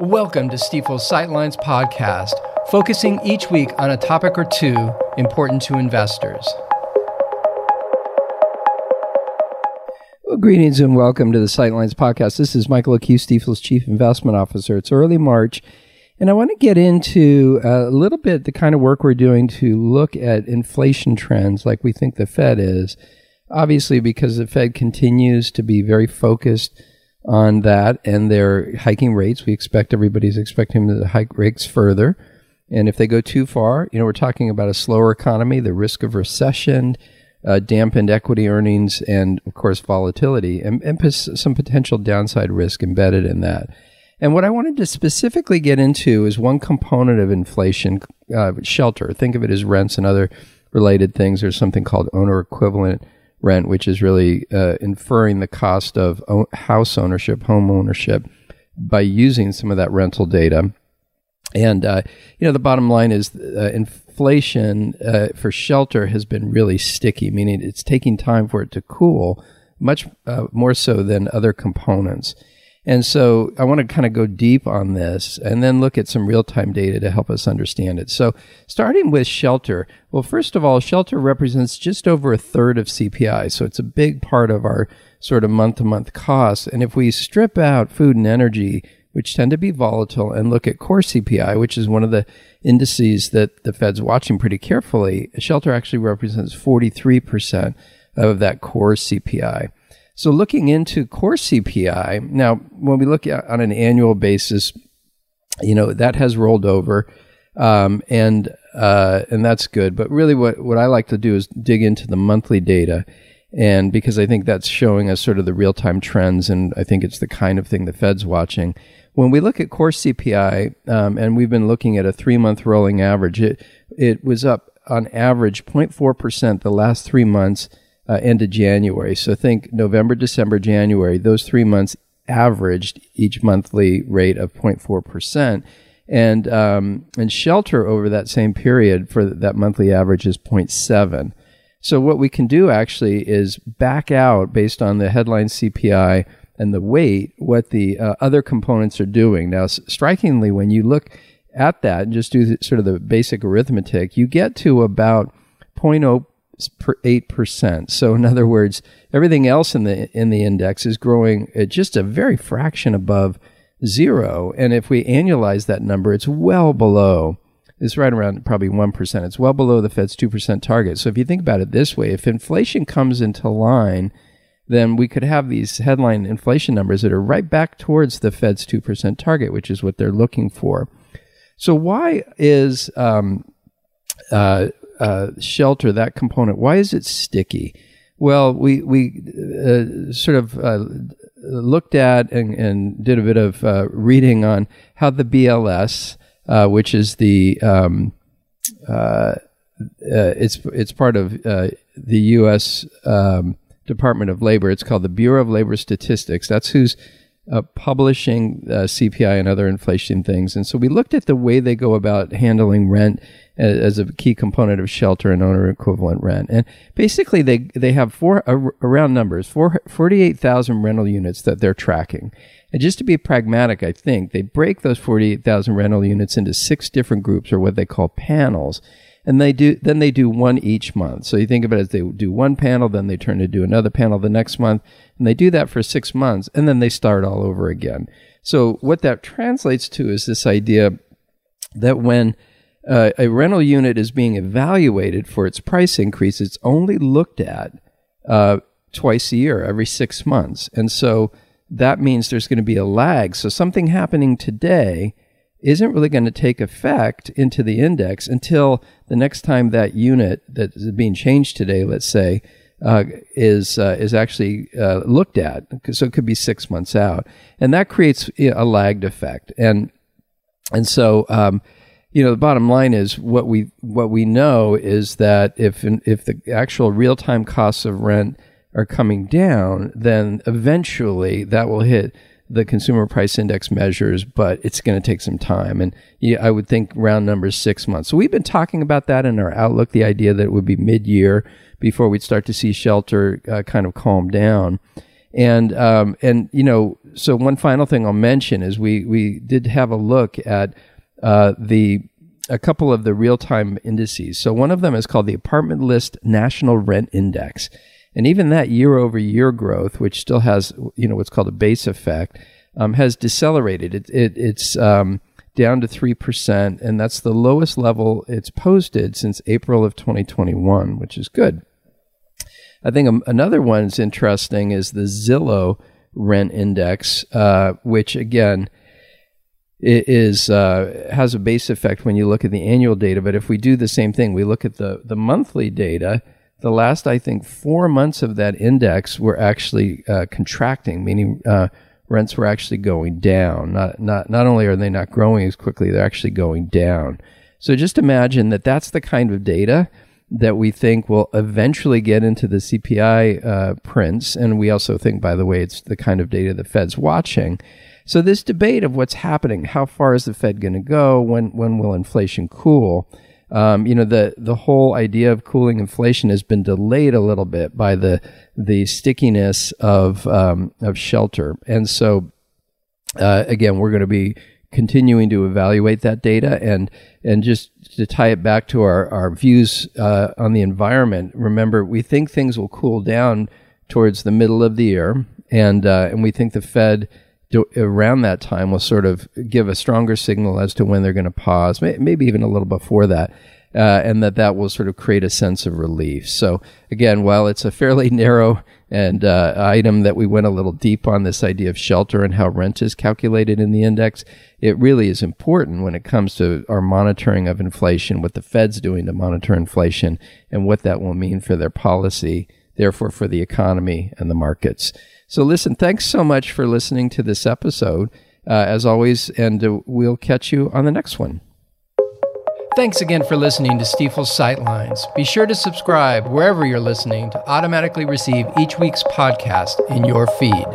Welcome to Stifel's Sightlines podcast, focusing each week on a topic or two important to investors. Well, greetings and welcome to the Sightlines podcast. This is Michael O'Keeffe, Stifel's Chief Investment Officer. It's early March, and I want to get into uh, a little bit the kind of work we're doing to look at inflation trends like we think the Fed is. Obviously, because the Fed continues to be very focused on that and they're hiking rates. We expect everybody's expecting to hike rates further. And if they go too far, you know, we're talking about a slower economy, the risk of recession, uh, dampened equity earnings, and of course, volatility, and, and some potential downside risk embedded in that. And what I wanted to specifically get into is one component of inflation uh, shelter. Think of it as rents and other related things. There's something called owner equivalent rent, which is really uh, inferring the cost of house ownership, home ownership, by using some of that rental data. And uh, you know, the bottom line is uh, inflation uh, for shelter has been really sticky, meaning it's taking time for it to cool, much uh, more so than other components. And so I want to kind of go deep on this and then look at some real time data to help us understand it. So, starting with shelter, well, first of all, shelter represents just over a third of CPI. So, it's a big part of our sort of month to month costs. And if we strip out food and energy, which tend to be volatile, and look at core CPI, which is one of the indices that the Fed's watching pretty carefully, shelter actually represents 43% of that core CPI. So looking into core CPI, now when we look at on an annual basis, you know that has rolled over, um, and uh, and that's good. But really, what what I like to do is dig into the monthly data, and because I think that's showing us sort of the real time trends, and I think it's the kind of thing the Fed's watching. When we look at core CPI, um, and we've been looking at a three month rolling average, it it was up on average 0.4 percent the last three months uh, end of January. So think November, December, January. Those three months averaged each monthly rate of 0.4%. And, um, and shelter over that same period for that monthly average is 0.7. So what we can do actually is back out based on the headline CPI and the weight what the uh, other components are doing. Now, strikingly, when you look at that and just do sort of the basic arithmetic, you get to about 0.0 eight percent. So in other words, everything else in the in the index is growing at just a very fraction above zero. And if we annualize that number, it's well below. It's right around probably one percent. It's well below the Fed's two percent target. So if you think about it this way, if inflation comes into line, then we could have these headline inflation numbers that are right back towards the Fed's two percent target, which is what they're looking for. So why is um, uh, uh, shelter, that component, why is it sticky? Well, we we uh, sort of uh, looked at and, and, did a bit of uh, reading on how the BLS, uh, which is the um, uh, it's it's part of the U.S. Um, Department of Labor. It's called the Bureau of Labor Statistics. That's who's uh, publishing uh, CPI and other inflation things. And so we looked at the way they go about handling rent as, a key component of shelter and owner equivalent rent. And basically, they, they have four uh, around numbers, four, 48,000 rental units that they're tracking. And just to be pragmatic, I think they break those 48,000 rental units into six different groups or what they call panels and they do then they do one each month. So you think about it as they do one panel, then they turn to do another panel the next month, and they do that for six months, and then they start all over again. So what that translates to is this idea that when uh, a rental unit is being evaluated for its price increase, it's only looked at uh, twice a year, every six months, and so that means there's going to be a lag. So something happening today isn't really going to take effect into the index until the next time that unit that is being changed today, let's say, uh, is uh, is actually uh, looked at. So it could be six months out, and that creates a lagged effect. And and so um, you know the bottom line is what we what we know is that if if the actual real time costs of rent are coming down, then eventually that will hit the consumer price index measures, but it's going to take some time. And yeah, I would think round numbers six months. So we've been talking about that in our outlook, the idea that it would be mid year before we'd start to see shelter uh, kind of calm down. And, um, and, you know, so one final thing I'll mention is we we did have a look at uh, the a couple of the real time indices. So one of them is called the Apartment List National Rent Index, and even that year over year growth, which still has you know what's called a base effect, um, has decelerated. It, it it's um, down to 3%, and that's the lowest level it's posted since April of 2021, which is good. I think um, another one is interesting is the Zillow rent index, uh, which again is uh, has a base effect when you look at the annual data. But if we do the same thing, we look at the the monthly data. The last, I think, four months of that index were actually uh, contracting, meaning uh, rents were actually going down. Not, not, not only are they not growing as quickly, they're actually going down. So just imagine that that's the kind of data that we think will eventually get into the CPI uh, prints. And we also think, by the way, it's the kind of data the Fed's watching. So this debate of what's happening, how far is the Fed going to go? When, when will inflation cool? Um, you know, the, the whole idea of cooling inflation has been delayed a little bit by the, the stickiness of, um, of shelter. And so, uh, again, we're going to be continuing to evaluate that data and, and just to tie it back to our, our views uh, on the environment. Remember, we think things will cool down towards the middle of the year, and, uh, and we think the Fed around that time will sort of give a stronger signal as to when they're going to pause, may, maybe even a little before that. Uh, and that that will sort of create a sense of relief. So again, while it's a fairly narrow and uh, item that we went a little deep on this idea of shelter and how rent is calculated in the index, it really is important when it comes to our monitoring of inflation, what the Fed's doing to monitor inflation, and what that will mean for their policy, therefore for the economy and the markets. So, listen, thanks so much for listening to this episode, uh, as always, and uh, we'll catch you on the next one. Thanks again for listening to Stifel's Sightlines. Be sure to subscribe wherever you're listening to automatically receive each week's podcast in your feed.